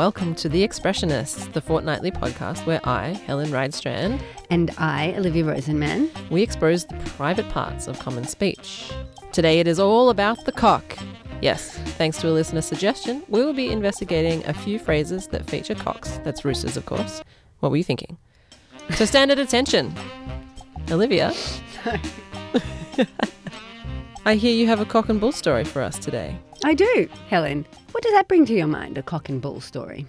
Welcome to The Expressionists, the fortnightly podcast where I, Helen Rydstrand, And I, Olivia Rosenman. we expose the private parts of common speech. Today it is all about the cock. Yes, thanks to a listener suggestion, we will be investigating a few phrases that feature cocks. That's roosters, of course. What were you thinking? So stand at attention. Olivia. I hear you have a cock and bull story for us today. I do, Helen. What does that bring to your mind, a cock and bull story?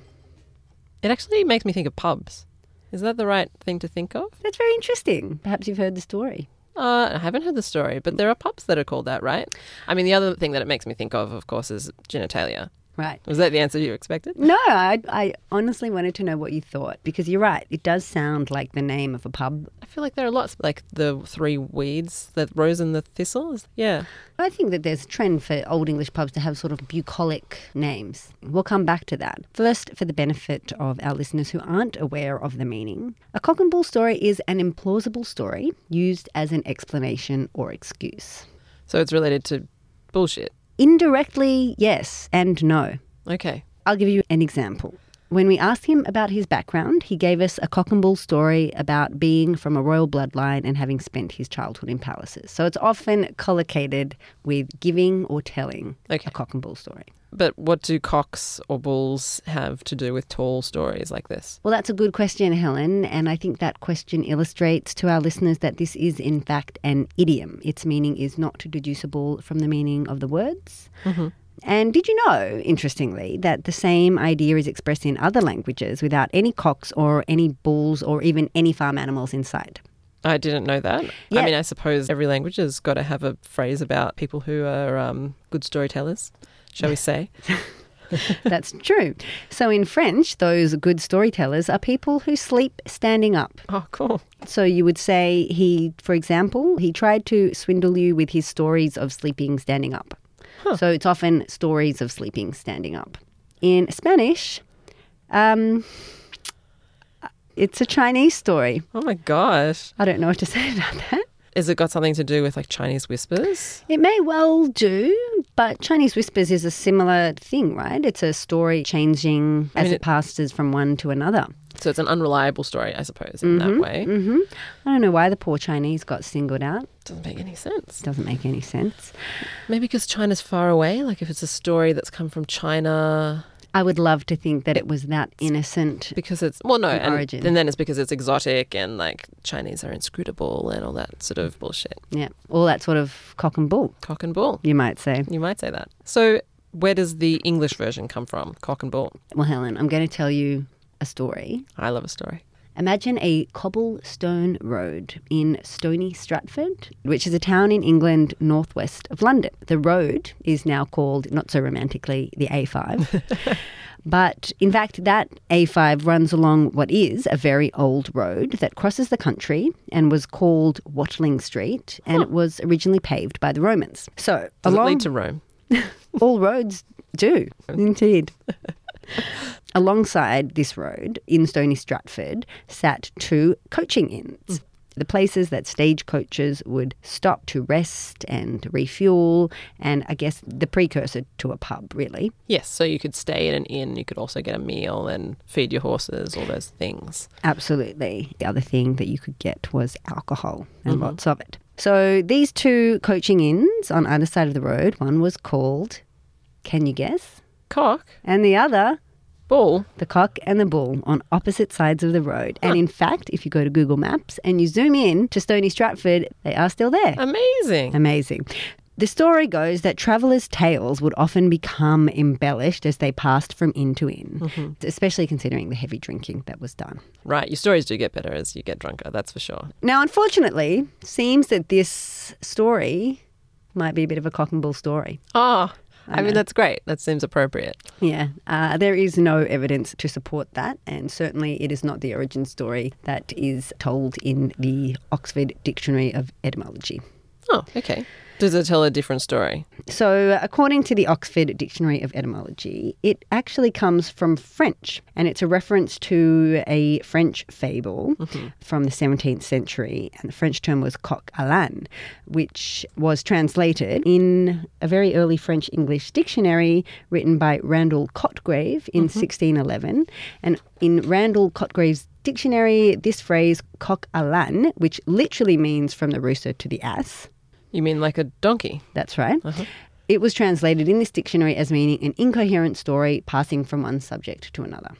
It actually makes me think of pubs. Is that the right thing to think of? That's very interesting. Perhaps you've heard the story. Uh, I haven't heard the story, but there are pubs that are called that, right? I mean, the other thing that it makes me think of, of course, is genitalia. Right. Was that the answer you expected? No, I, I honestly wanted to know what you thought because you're right. It does sound like the name of a pub. I feel like there are lots, like the three weeds, the rose and the thistle. Is- Yeah. I think that there's a trend for Old English pubs to have sort of bucolic names. We'll come back to that. First, for the benefit of our listeners who aren't aware of the meaning, a cock and bull story is an implausible story used as an explanation or excuse. So it's related to bullshit. Indirectly, yes and no. Okay. I'll give you an example. When we asked him about his background, he gave us a cock and bull story about being from a royal bloodline and having spent his childhood in palaces. So it's often collocated with giving or telling Okay. a cock and bull story. But what do cocks or bulls have to do with tall stories like this? Well, that's a good question, Helen. And I think that question illustrates to our listeners that this is, in fact, an idiom. Its meaning is not deducible from the meaning of the words. Mm-hmm. And did you know, interestingly, that the same idea is expressed in other languages without any cocks or any bulls or even any farm animals in sight? I didn't know that. Yeah. I mean, I suppose every language has got to have a phrase about people who are um, good storytellers, shall we say? That's true. So in French, those good storytellers are people who sleep standing up. Oh, cool. So you would say he, for example, he tried to swindle you with his stories of sleeping standing up. So it's often stories of sleeping standing up. In Spanish, um, it's a Chinese story. Oh my gosh. I don't know what to say about that. Has it got something to do with like Chinese whispers? It may well do, but Chinese Whispers is a similar thing, right? It's a story changing as mean, it it- passes from one to another. So it's an unreliable story, I suppose, in that way. hmm I don't know why the poor Chinese got singled out. Doesn't make any sense. Doesn't make any sense. Maybe because China's far away. Like if it's a story that's come from China, I would love to think that it was that innocent. because it's well, no, and, origin. and then it's because it's exotic and like Chinese are inscrutable and all that sort of bullshit. Yeah, all that sort of cock and bull, Cock and bull. you might say. You might say that. So where does the English version come from? Cock and bull. Well, Helen, I'm going to tell you a story. I love a story. Imagine a cobblestone road in Stony Stratford, which is a town in England northwest of London. The road is now called, not so romantically, the A5. but in fact, that A5 runs along what is a very old road that crosses the country and was called Watling Street, and it was originally paved by the Romans. So, Does along it lead to Rome? all roads do, indeed. Alongside this road in Stony Stratford sat two coaching inns. Mm. The places that stage coaches would stop to rest and refuel, and I guess the precursor to a pub, really. Yes. So you could stay in an inn. You could also get a meal and feed your horses. All those things. Absolutely. The other thing that you could get was alcohol and mm-hmm. lots of it. So these two coaching inns on either side of the road, one was called, can you guess? Cock, And the other, bull. the cock and the bull on opposite sides of the road. And in fact, if you go to Google Maps and you zoom in to Stony Stratford, they are still there. Amazing. Amazing. The story goes that travellers' tales would often become embellished as they passed from inn to inn, mm-hmm. especially considering the heavy drinking that was done. Right. Your stories do get better as you get drunker. That's for sure. Now, unfortunately, seems that this story might be a bit of a cock and bull story. Oh, I, I mean, that's great. That seems appropriate. Yeah, uh, there is no evidence to support that, and certainly it is not the origin story that is told in the Oxford Dictionary of Etymology. Oh, okay. Does it tell a different story? So, according to the Oxford Dictionary of Etymology, it actually comes from French, and it's a reference to a French fable mm-hmm. from the 17th century. And the French term was coq à l'âne, which was translated in a very early French English dictionary written by Randle Cotgrave in mm-hmm. 1611. And in Randle Cotgrave's dictionary, this phrase coq à l'âne, which literally means from the rooster to the ass, You mean like a donkey? that's right. Uh-huh. It was translated in this dictionary as meaning an incoherent story passing from one subject to another.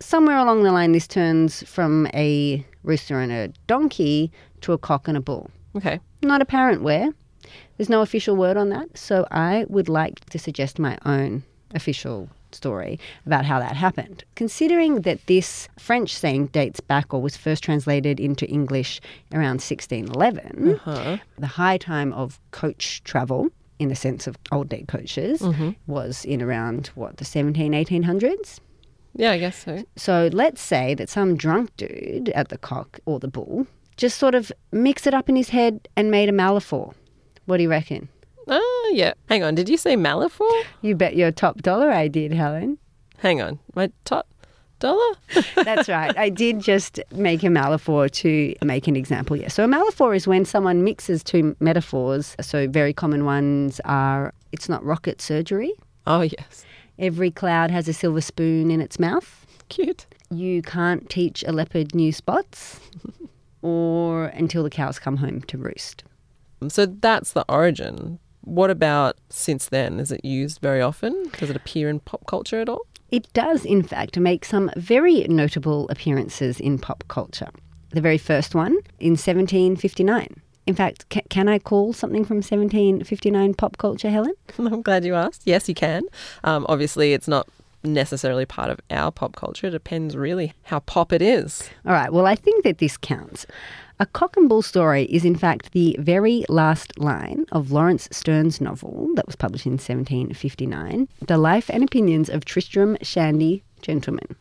Somewhere along the line, this turns from a rooster and a donkey to a cock and a bull. Okay. Not apparent where. There's no official word on that, so I would like to suggest my own official story about how that happened. Considering that this French saying dates back or was first translated into English around 1611, Huh. the high time of coach travel in the sense of old day coaches mm-hmm. was in around what the 17 1800s Yeah, I guess so. so let's say that some drunk dude at the cock or the bull just sort of mixed it up in his head and made a malaphor what do you reckon Ah, yeah. Hang on. Did you say malaphor? you bet your top dollar i did helen Hang on. My top dollar? That's right. I did just make a malaphor to make an example. Yes. So a malaphor is when someone mixes two metaphors. So very common ones are it's not rocket surgery. oh, yes. Every cloud has a silver spoon in its mouth. Cute. You can't teach a leopard new spots. or until the cows come home to roost. So that's the origin. What about since then? Is it used very often? Does it appear in pop culture at all? It does, in fact, make some very notable appearances in pop culture. The very first one in 1759. In fact, ca- can I call something from 1759 pop culture, Helen? I'm glad you asked. Yes, you can. Um, obviously, it's not necessarily part of our pop culture. It depends really how pop it is. All right, well, I think that this counts. A cock and bull story is, in fact, the very last line of Laurence Sterne's novel that was published in 1759, The Life and Opinions of Tristram Shandy, Gentleman.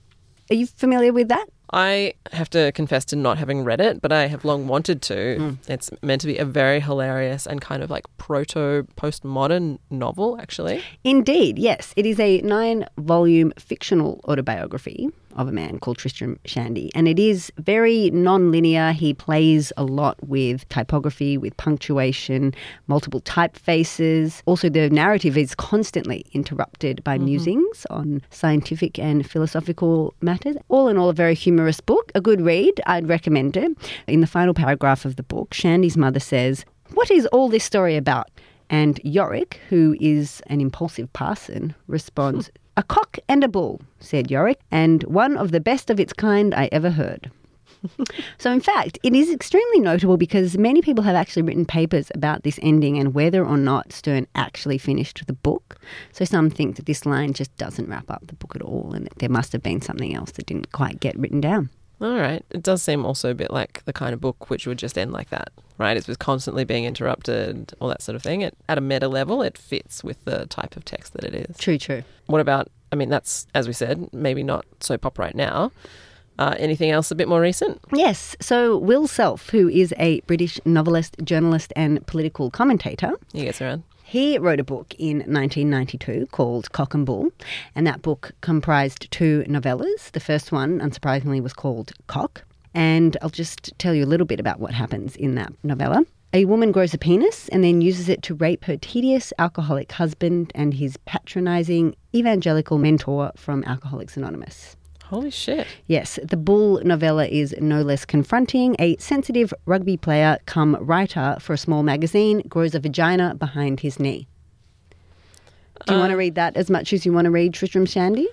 Are you familiar with that? I have to confess to not having read it, but I have long wanted to. Hmm. It's meant to be a very hilarious and kind of like proto postmodern novel, actually. Indeed, yes. It is a nine volume fictional autobiography of a man called Tristram Shandy. And it is very non linear. He plays a lot with typography, with punctuation, multiple typefaces. Also, the narrative is constantly interrupted by mm-hmm. musings on scientific and philosophical matters. All in all, a very humorous book, a good read. I'd recommend it. In the final paragraph of the book, Shandy's mother says, What is all this story about? And Yorick, who is an impulsive parson, responds, A cock and a bull, said Yorick, and one of the best of its kind I ever heard. so, in fact, it is extremely notable because many people have actually written papers about this ending and whether or not Sterne actually finished the book. So, some think that this line just doesn't wrap up the book at all and that there must have been something else that didn't quite get written down. All right. It does seem also a bit like the kind of book which would just end like that, right? It's constantly being interrupted, all that sort of thing. It, at a meta level, it fits with the type of text that it is. True, true. What about, I mean, that's, as we said, maybe not so pop right now. Uh, anything else a bit more recent? Yes. So, Will Self, who is a British novelist, journalist, and political commentator, He gets around. He wrote a book in 1992 called Cock and Bull, and that book comprised two novellas. The first one, unsurprisingly, was called Cock. And I'll just tell you a little bit about what happens in that novella. A woman grows a penis and then uses it to rape her tedious alcoholic husband and his patronizing evangelical mentor from Alcoholics Anonymous. Holy shit. Yes, the Bull novella is no less confronting. A sensitive rugby player come writer for a small magazine grows a vagina behind his knee. Do you want to um, read that as much as you want to read Tristram Shandy?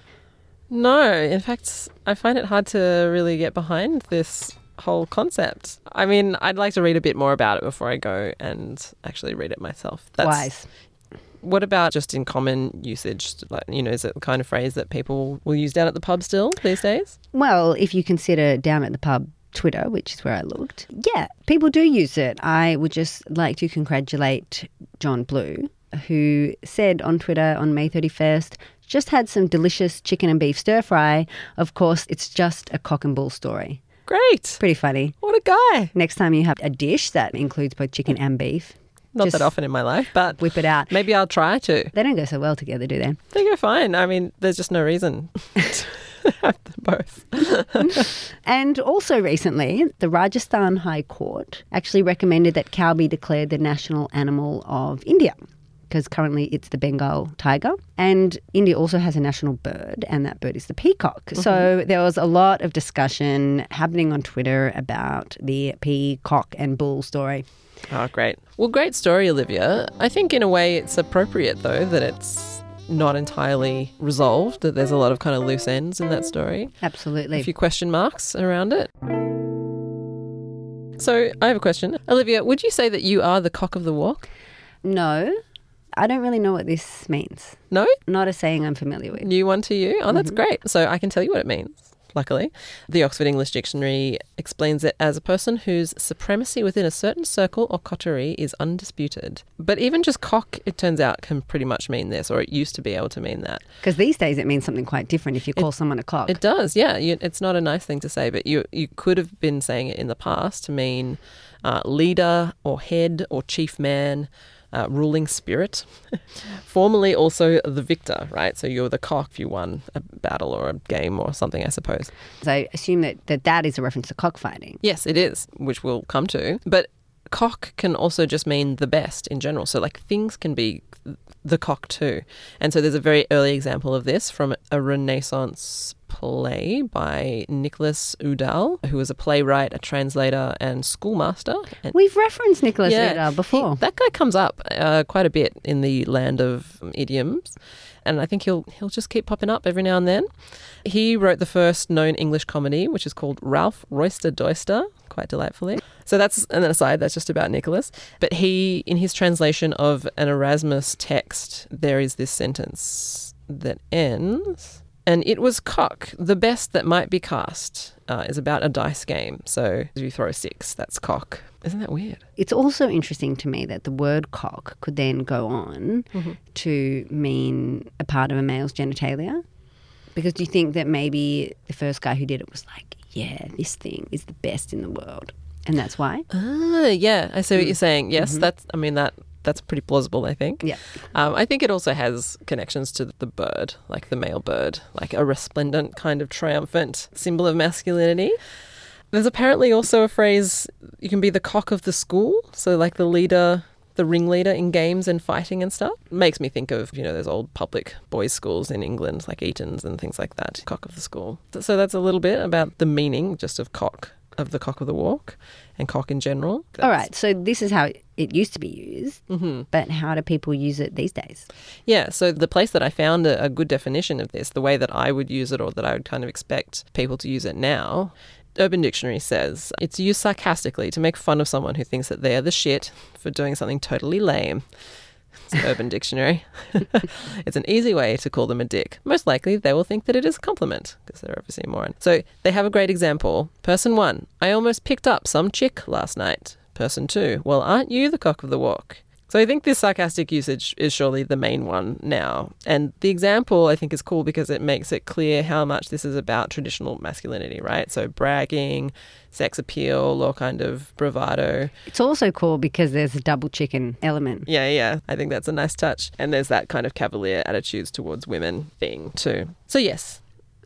No, in fact, I find it hard to really get behind this whole concept. I mean, I'd like to read a bit more about it before I go and actually read it myself. That's, Wise. What about just in common usage? Like, you know, is it the kind of phrase that people will use down at the pub still these days? Well, if you consider down at the pub Twitter, which is where I looked, yeah, people do use it. I would just like to congratulate John Blue, who said on Twitter on May 31st, just had some delicious chicken and beef stir fry. Of course, it's just a cock and bull story. Great. Pretty funny. What a guy. Next time you have a dish that includes both chicken and beef, Not Just that often in my life, but whip it out. maybe I'll try to. They don't go so well together, do they? They go fine. I mean, there's just no reason to have them both. And also recently, the Rajasthan High Court actually recommended that cow be declared the national animal of India. Because currently it's the Bengal tiger. And India also has a national bird, and that bird is the peacock. Mm-hmm. So there was a lot of discussion happening on Twitter about the peacock and bull story. Oh, great. Well, great story, Olivia. I think in a way it's appropriate, though, that it's not entirely resolved, that there's a lot of kind of loose ends in that story. Absolutely. A few question marks around it. So I have a question. Olivia, would you say that you are the cock of the walk? no, I don't really know what this means. No? Not a saying I'm familiar with. New one to you? Oh, that's mm-hmm. great. So I can tell you what it means. Luckily, the Oxford English Dictionary explains it as a person whose supremacy within a certain circle or coterie is undisputed. But even just cock, it turns out, can pretty much mean this, or it used to be able to mean that. Because these days it means something quite different if you call someone a cock. It does, yeah. You, it's not a nice thing to say, but you you could have been saying it in the past to mean uh, leader or head or chief man, uh, ruling spirit. Formerly also the victor, right? So you're the cock if you won a battle or a game or something, I suppose. So I assume that, that that is a reference to cockfighting. Yes, it is, which we'll come to. But cock can also just mean the best in general. So, like, things can be the cock too. And so, there's a very early example of this from a Renaissance play by Nicholas Udall, who was a playwright, a translator, and schoolmaster. And We've referenced Nicholas Yeah, Udall before. that guy comes up uh, quite a bit in the land of idioms, and I think he'll he'll just keep popping up every now and then. He wrote the first known English comedy, which is called Ralph Roister Doister, quite delightfully. So that's an aside. That's just about Nicholas. But he, in his translation of an Erasmus text, there is this sentence that ends. And it was cock. The best that might be cast uh, is about a dice game. So if you throw six, that's cock. Isn't that weird? It's also interesting to me that the word cock could then go on Mm-hmm. to mean a part of a male's genitalia. Because do you think that maybe the first guy who did it was like, yeah, this thing is the best in the world? And that's why? Ah, yeah, I see what you're saying. Yes, that's. I mean that that's pretty plausible. I think. Yeah. Um, I think it also has connections to the bird, like the male bird, like a resplendent kind of triumphant symbol of masculinity. There's apparently also a phrase you can be the cock of the school, so like the leader, the ringleader in games and fighting and stuff. Makes me think of you know those old public boys' schools in England, like Eton's and things like that. Cock of the school. So that's a little bit about the meaning just of cock, of the cock of the walk, and cock in general. All right. So this is how it used to be used. hmm But how do people use it these days? Yeah, so the place that I found a, a good definition of this, the way that I would use it or that I would kind of expect people to use it now, Urban Dictionary says it's used sarcastically to make fun of someone who thinks that they are the shit for doing something totally lame. It's Urban Dictionary. it's an easy way to call them a dick. Most likely, they will think that it is a compliment because they're obviously a moron. So they have a great example. Person one, I almost picked up some chick last night. Person two, well, aren't you the cock of the walk? So I think this sarcastic usage is surely the main one now. And the example I think is cool because it makes it clear how much this is about traditional masculinity, right? So bragging, sex appeal, or kind of bravado. It's also cool because there's a double chicken element. Yeah, yeah. I think that's a nice touch. And there's that kind of cavalier attitudes towards women thing too. So yes,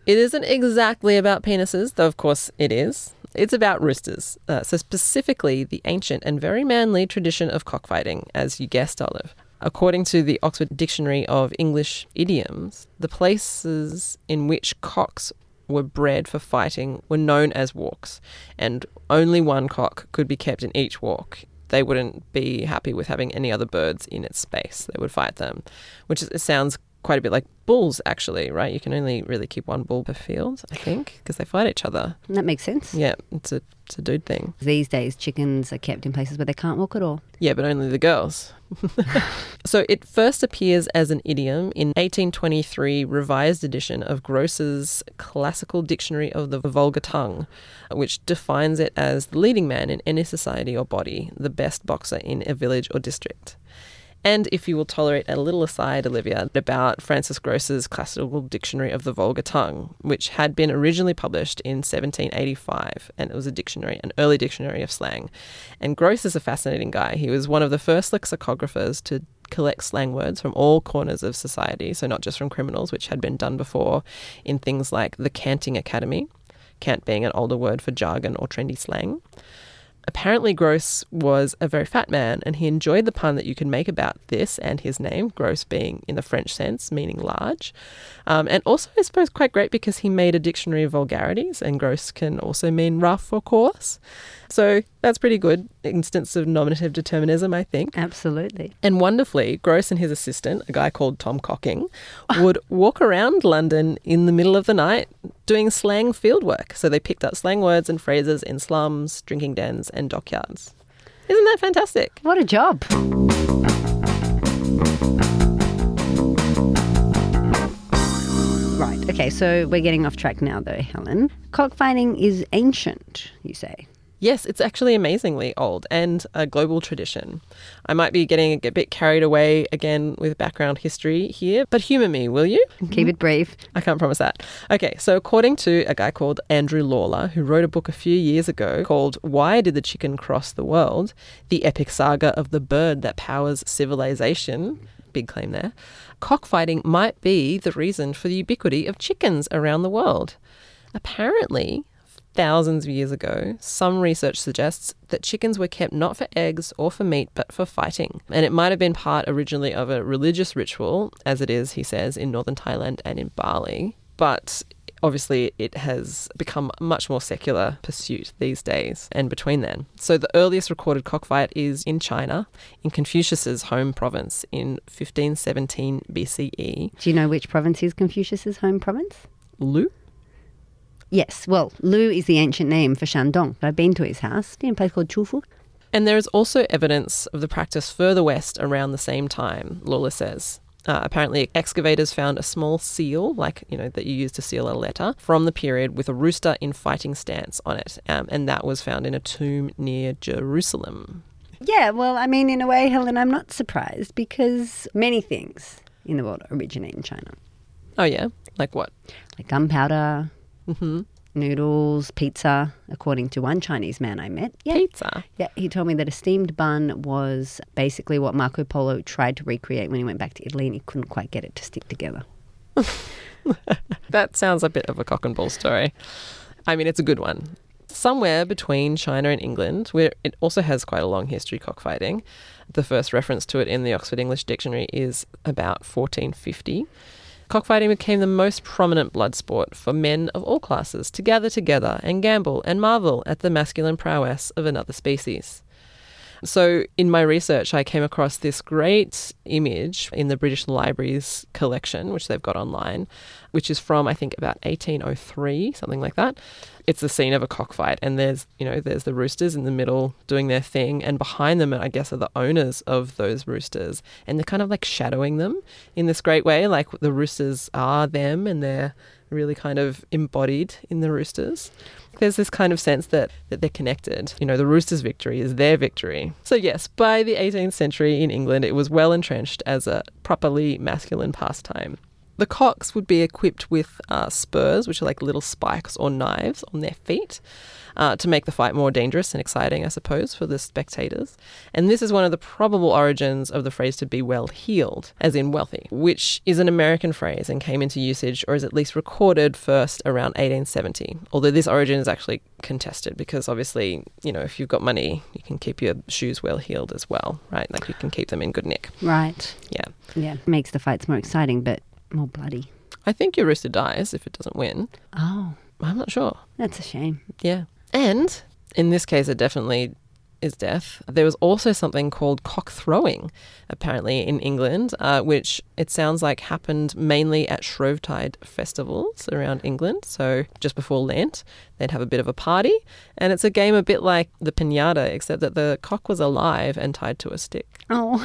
it isn't exactly about penises, though of course it is. It's about roosters. Uh, so specifically the ancient and very manly tradition of cockfighting, as you guessed, Olive. According to the Oxford Dictionary of English Idioms, the places in which cocks were bred for fighting were known as walks, and only one cock could be kept in each walk. They wouldn't be happy with having any other birds in its space. They would fight them, which is, it sounds quite a bit like bulls, actually, right? You can only really keep one bull per field, I think, because they fight each other. That makes sense. Yeah, it's a, it's a dude thing. These days, chickens are kept in places where they can't walk at all. Yeah, but only the girls. so it first appears as an idiom in 1823 revised edition of Grose's Classical Dictionary of the Vulgar Tongue, which defines it as the leading man in any society or body, the best boxer in a village or district. And if you will tolerate a little aside, Olivia, about Francis Grose's Classical Dictionary of the Vulgar Tongue, which had been originally published in 1785. And it was a dictionary, an early dictionary of slang. And Gross is a fascinating guy. He was one of the first lexicographers to collect slang words from all corners of society, so not just from criminals, which had been done before in things like the Canting Academy, cant being an older word for jargon or trendy slang. Apparently, Grose was a very fat man, and he enjoyed the pun that you can make about this and his name, Grose being in the French sense, meaning large. Um, and also, I suppose, quite great because he made a dictionary of vulgarities, and gross can also mean rough or coarse. So that's pretty good instance of nominative determinism, I think. Absolutely. And wonderfully, Grose and his assistant, a guy called Tom Cocking, would walk around London in the middle of the night doing slang fieldwork. So they picked up slang words and phrases in slums, drinking dens, and dockyards. Isn't that fantastic? What a job. Right, okay, so we're getting off track now, though, Helen. Cockfighting is ancient, you say. Yes, it's actually amazingly old and a global tradition. I might be getting a bit carried away again with background history here, but humour me, will you? Keep it brief. I can't promise that. Okay, so according to a guy called Andrew Lawler, who wrote a book a few years ago called Why Did the Chicken Cross the World? The Epic Saga of the Bird That Powers Civilization. Big claim there. Cockfighting might be the reason for the ubiquity of chickens around the world. Apparently, thousands of years ago, some research suggests that chickens were kept not for eggs or for meat, but for fighting. And it might have been part originally of a religious ritual, as it is, he says, in northern Thailand and in Bali. But obviously, it has become a much more secular pursuit these days and between then. So, the earliest recorded cockfight is in China, in Confucius's home province in 1517 BCE. Do you know which province is Confucius's home province? Lu? Yes, well, Lu is the ancient name for Shandong. I've been to his house in a place called Qufu. And there is also evidence of the practice further west around the same time, Lawler says. Uh, apparently, excavators found a small seal, like you know that you use to seal a letter, from the period with a rooster in fighting stance on it, um, and that was found in a tomb near Jerusalem. Yeah, well, I mean, in a way, Helen, I'm not surprised because many things in the world originate in China, Oh yeah, like what? like gunpowder, hmm noodles, pizza. According to one Chinese man I met, yeah, Pizza. yeah, he told me that a steamed bun was basically what Marco Polo tried to recreate when he went back to Italy, and he couldn't quite get it to stick together. That sounds a bit of a cock and bull story. I mean, it's a good one. Somewhere between China and England, where it also has quite a long history cockfighting. The first reference to it in the Oxford English Dictionary is about 1450. Cockfighting became the most prominent blood sport for men of all classes to gather together and gamble and marvel at the masculine prowess of another species. So, in my research, I came across this great image in the British Library's collection, which they've got online, which is from, I think, about 1803, something like that. It's the scene of a cockfight, and there's, you know, there's the roosters in the middle doing their thing, and behind them, I guess, are the owners of those roosters, and they're kind of like shadowing them in this great way. Like the roosters are them, and they're really kind of embodied in the roosters. There's this kind of sense that, that they're connected. You know, the roosters' victory is their victory. So, yes, by the 18th century in England, it was well entrenched as a properly masculine pastime. The cocks would be equipped with uh, spurs, which are like little spikes or knives on their feet, uh, to make the fight more dangerous and exciting, I suppose, for the spectators. And this is one of the probable origins of the phrase to be well heeled, as in wealthy, which is an American phrase and came into usage, or is at least recorded first around 1870. Although this origin is actually contested because obviously, you know, if you've got money, you can keep your shoes well heeled as well, right? Like you can keep them in good nick. Right. Yeah. Yeah. Makes the fights more exciting, but more bloody. I think your rooster dies if it doesn't win. Oh, I'm not sure. that's a shame. Yeah. And in this case, it definitely is death. There was also something called cock throwing, apparently in England, uh, which it sounds like happened mainly at Shrovetide festivals around England. So just before Lent, they'd have a bit of a party. And it's a game a bit like the pinata, except that the cock was alive and tied to a stick. Oh.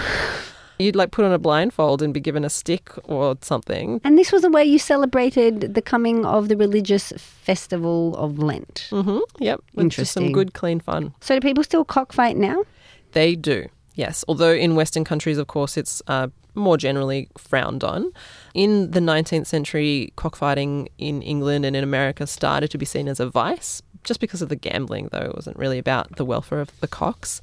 You'd like put on a blindfold and be given a stick or something. And this was the way you celebrated the coming of the religious festival of Lent. hmm Yep. Just some good, clean fun. So do people still cockfight now? They do. Yes, although in Western countries, of course, it's uh, more generally frowned on. In the 19th century, cockfighting in England and in America started to be seen as a vice, just because of the gambling, though. It wasn't really about the welfare of the cocks.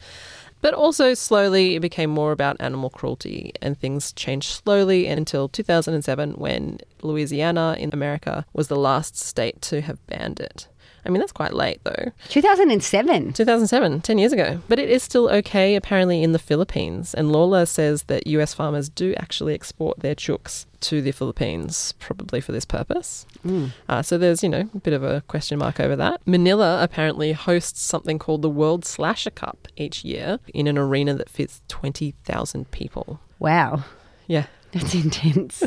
But also, slowly, it became more about animal cruelty, and things changed slowly until 2007 when Louisiana in America was the last state to have banned it. I mean, that's quite late, though. 2007. 2007, 10 years ago. But it is still okay, apparently, in the Philippines. And Lawler says that US farmers do actually export their chooks to the Philippines, probably for this purpose. Mm. Uh, so there's, you know, a bit of a question mark over that. Manila apparently hosts something called the World Slasher Cup each year in an arena that fits 20,000 people. Wow. Yeah. That's intense.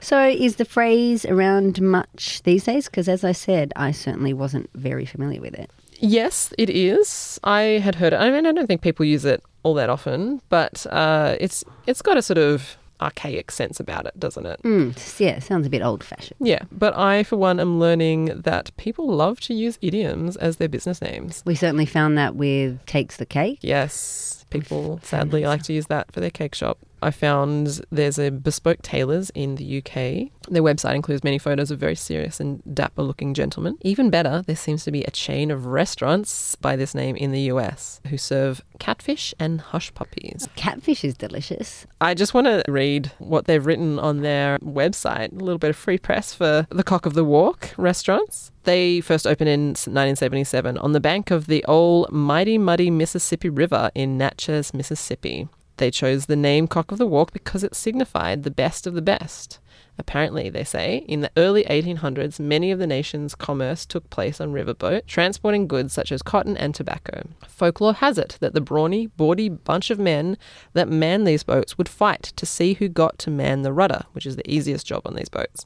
so, is the phrase around much these days? Because, as I said, I certainly wasn't very familiar with it. Yes, it is. I had heard it. I mean, I don't think people use it all that often, but uh, it's it's got a sort of archaic sense about it, doesn't it? Mm, yeah, sounds a bit old fashioned. Yeah, but I, for one, am learning that people love to use idioms as their business names. We certainly found that with Takes the Cake. Yes, people sadly like to use that for their cake shop. I found there's a bespoke tailors in the UK. Their website includes many photos of very serious and dapper looking gentlemen. Even better, there seems to be a chain of restaurants by this name in the US who serve catfish and hush puppies. Catfish is delicious. I just want to read what they've written on their website. A little bit of free press for the Cock of the Walk restaurants. They first opened in 1977 on the bank of the old mighty muddy Mississippi River in Natchez, Mississippi. They chose the name Cock of the Walk because it signified the best of the best. Apparently, they say, in the early 1800s, many of the nation's commerce took place on riverboat, transporting goods such as cotton and tobacco. Folklore has it that the brawny, bawdy bunch of men that manned these boats would fight to see who got to man the rudder, which is the easiest job on these boats.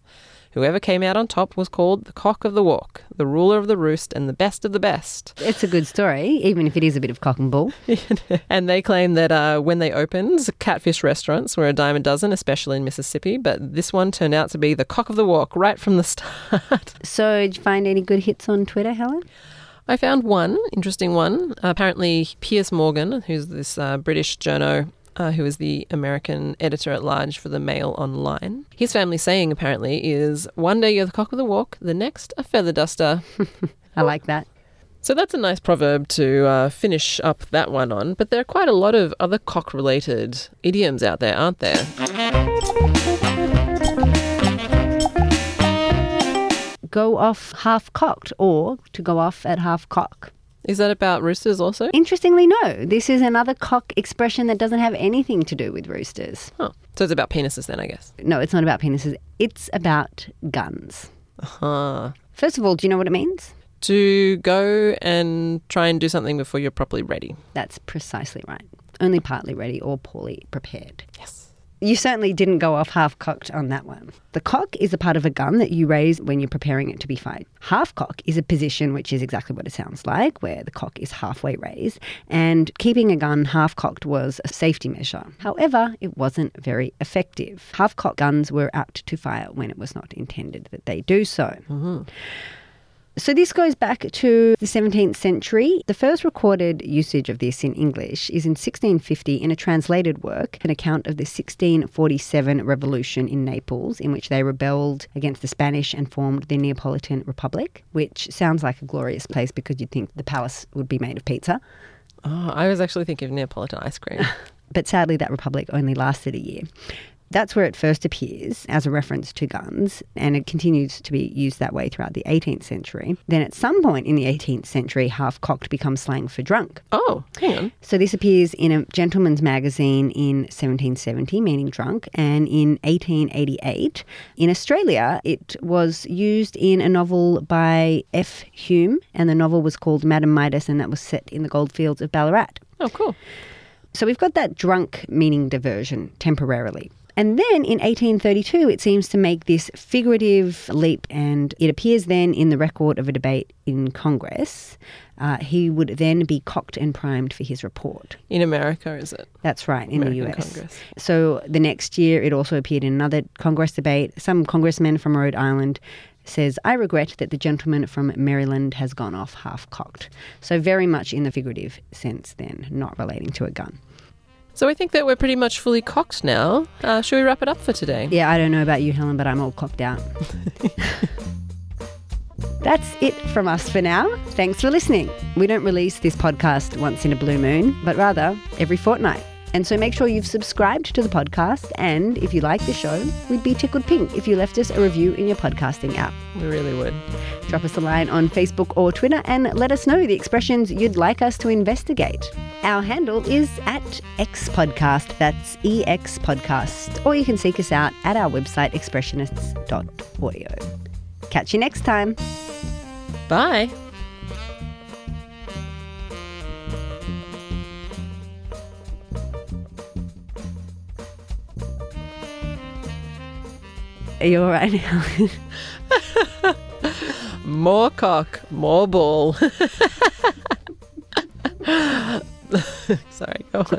Whoever came out on top was called the cock of the walk, the ruler of the roost, and the best of the best. It's a good story, even if it is a bit of cock and bull. and they claim that uh, when they opened, catfish restaurants were a dime a dozen, especially in Mississippi, but this one turned out to be the cock of the walk right from the start. So, did you find any good hits on Twitter, Helen? I found one interesting one. Apparently, Piers Morgan, who's this uh, British journo uh, who is the American editor at large for the Mail Online. His family saying apparently is one day you're the cock of the walk, the next a feather duster. I like that. So that's a nice proverb to uh, finish up that one on. But there are quite a lot of other cock related idioms out there, aren't there? Go off half cocked or to go off at half cock. Is that about roosters also? Interestingly, no. This is another cock expression that doesn't have anything to do with roosters. Oh, so it's about penises then, I guess. No, it's not about penises. It's about guns. Uh-huh. First of all, do you know what it means? To go and try and do something before you're properly ready. That's precisely right. Only partly ready or poorly prepared. Yes. You certainly didn't go off half cocked on that one. The cock is a part of a gun that you raise when you're preparing it to be fired. Half cock is a position which is exactly what it sounds like, where the cock is halfway raised, and keeping a gun half cocked was a safety measure. However, it wasn't very effective. Half cocked guns were apt to fire when it was not intended that they do so. Mm-hmm. So this goes back to the 17th century. The first recorded usage of this in English is in 1650 in a translated work, an account of the 1647 revolution in Naples, in which they rebelled against the Spanish and formed the Neapolitan Republic, which sounds like a glorious place because you'd think the palace would be made of pizza. Oh, I was actually thinking of Neapolitan ice cream. But sadly, that republic only lasted a year. That's where it first appears as a reference to guns, and it continues to be used that way throughout the 18th century. Then, at some point in the 18th century, half cocked becomes slang for drunk. oh, hang on. So, this appears in a gentleman's magazine in 1770, meaning drunk, and in 1888. In Australia, it was used in a novel by F. Hume, and the novel was called Madame Midas, and that was set in the goldfields of Ballarat. Oh, cool. So we've got that drunk meaning diversion temporarily. And then in 1832, it seems to make this figurative leap, and it appears then in the record of a debate in Congress. Uh, he would then be cocked and primed for his report. In America, is it? That's right, in American the US. Congress. So the next year, it also appeared in another Congress debate. Some congressman from Rhode Island says, I regret that the gentleman from Maryland has gone off half cocked. So very much in the figurative sense, then, not relating to a gun. So I think that we're pretty much fully cocked now. Uh, should we wrap it up for today? Yeah, I don't know about you, Helen, but I'm all cocked out. That's it from us for now. Thanks for listening. We don't release this podcast once in a blue moon, but rather every fortnight. And so make sure you've subscribed to the podcast. And if you like the show, we'd be tickled pink if you left us a review in your podcasting app. We really would. Drop us a line on Facebook or Twitter and let us know the expressions you'd like us to investigate. Our handle is at X Podcast. That's EX Podcast. Or you can seek us out at our website, expressionists.audio. Catch you next time. Bye. Are you all right now? More cock, more ball. Sorry, go on.